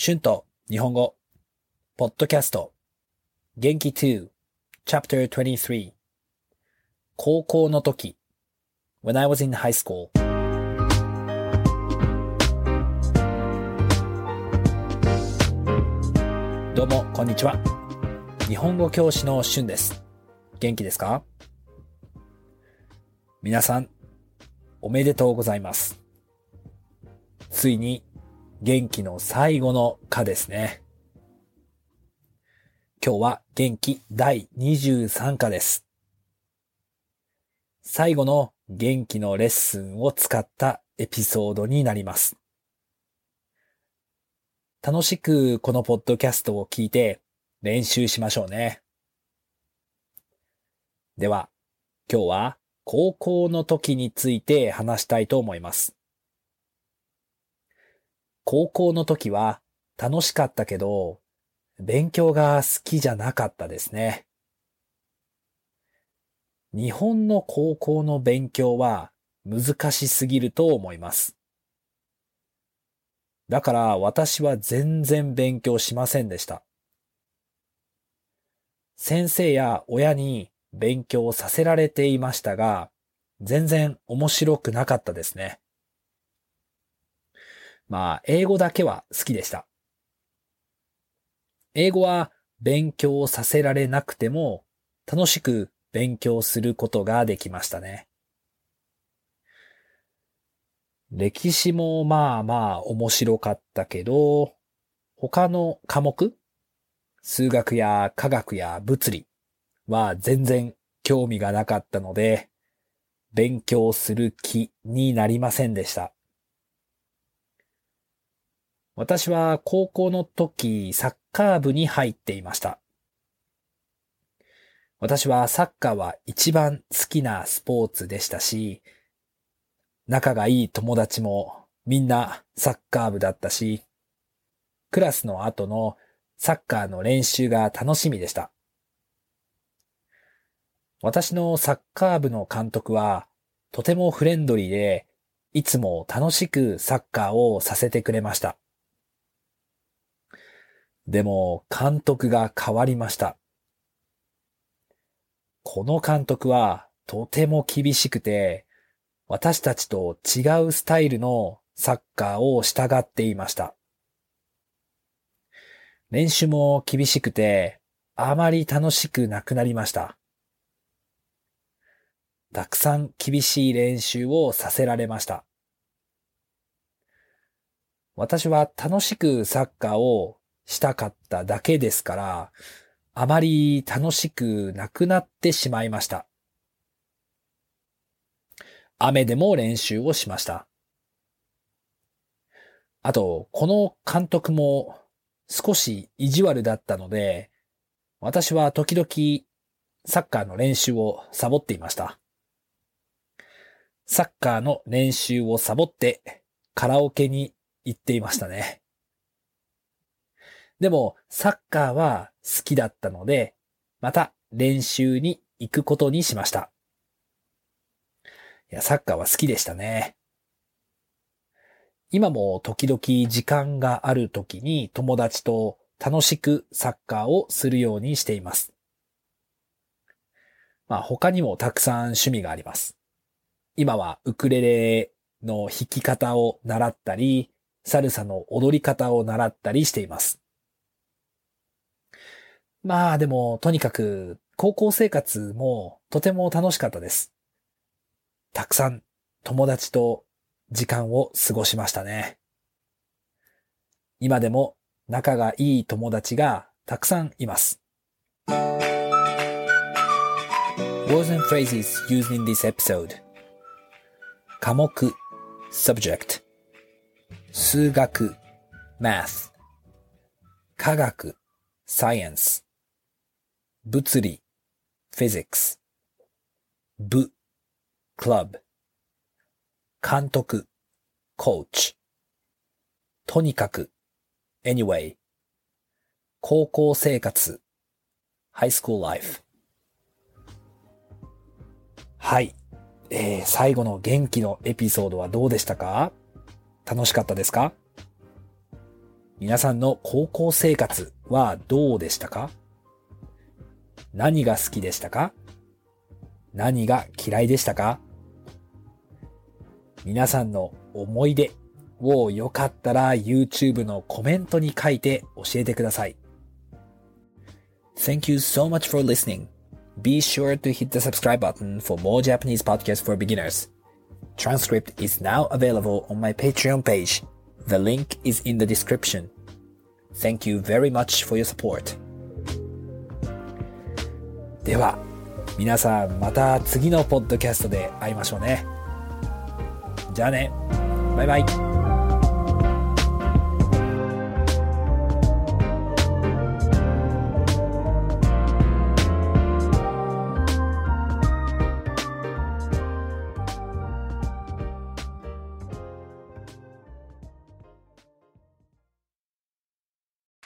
春と日本語、ポッドキャスト、元気2、Chapter 23高校の時 When I was in high school どうも、こんにちは。日本語教師の春です。元気ですか？皆さん、おめでとうございます。ついに元気の最後の課ですね。今日は元気第23課です。最後の元気のレッスンを使ったエピソードになります。楽しくこのポッドキャストを聞いて練習しましょうね。では、今日は高校の時について話したいと思います。高校の時は楽しかったけど、勉強が好きじゃなかったですね。日本の高校の勉強は難しすぎると思います。だから私は全然勉強しませんでした。先生や親に勉強させられていましたが、全然面白くなかったですね。まあ、英語だけは好きでした。英語は勉強させられなくても楽しく勉強することができましたね。歴史もまあまあ面白かったけど、他の科目？数学や科学や物理は全然興味がなかったので、勉強する気になりませんでした。私は高校の時サッカー部に入っていました。私はサッカーは一番好きなスポーツでしたし、仲がいい友達もみんなサッカー部だったし、クラスの後のサッカーの練習が楽しみでした。私のサッカー部の監督はとてもフレンドリーで、いつも楽しくサッカーをさせてくれました。でも監督が変わりました。この監督はとても厳しくて、私たちと違うスタイルのサッカーを従っていました。練習も厳しくて、あまり楽しくなくなりました。たくさん厳しい練習をさせられました。私は楽しくサッカーをしたかっただけですから、あまり楽しくなくなってしまいました。雨でも練習をしました。あと、この監督も少し意地悪だったので、私は時々サッカーの練習をサボっていました。サッカーの練習をサボってカラオケに行っていましたね。でも、サッカーは好きだったので、また練習に行くことにしました。いや、サッカーは好きでしたね。今も時々時間がある時に友達と楽しくサッカーをするようにしています。まあ他にもたくさん趣味があります。今はウクレレの弾き方を習ったり、サルサの踊り方を習ったりしています。まあでも、とにかく、高校生活もとても楽しかったです。たくさん友達と時間を過ごしましたね。今でも仲がいい友達がたくさんいます。Words and phrases used in this episode 科目 subject 数学 math 科学 science 物理 physics 部 club 監督 coach とにかく anyway 高校生活 high school life はい。えー、最後の元気のエピソードはどうでしたか？楽しかったですか？皆さんの高校生活はどうでしたか？何が好きでしたか何が嫌いでしたか皆さんの思い出をよかったら YouTube のコメントに書いて教えてください。Thank you so much for listening. Be sure to hit the subscribe button for more Japanese podcasts for beginners. Transcript is now available on my Patreon page. The link is in the description. Thank you very much for your support. では、皆さんまた次のポッドキャストで会いましょうね。じゃあね。バイバイ。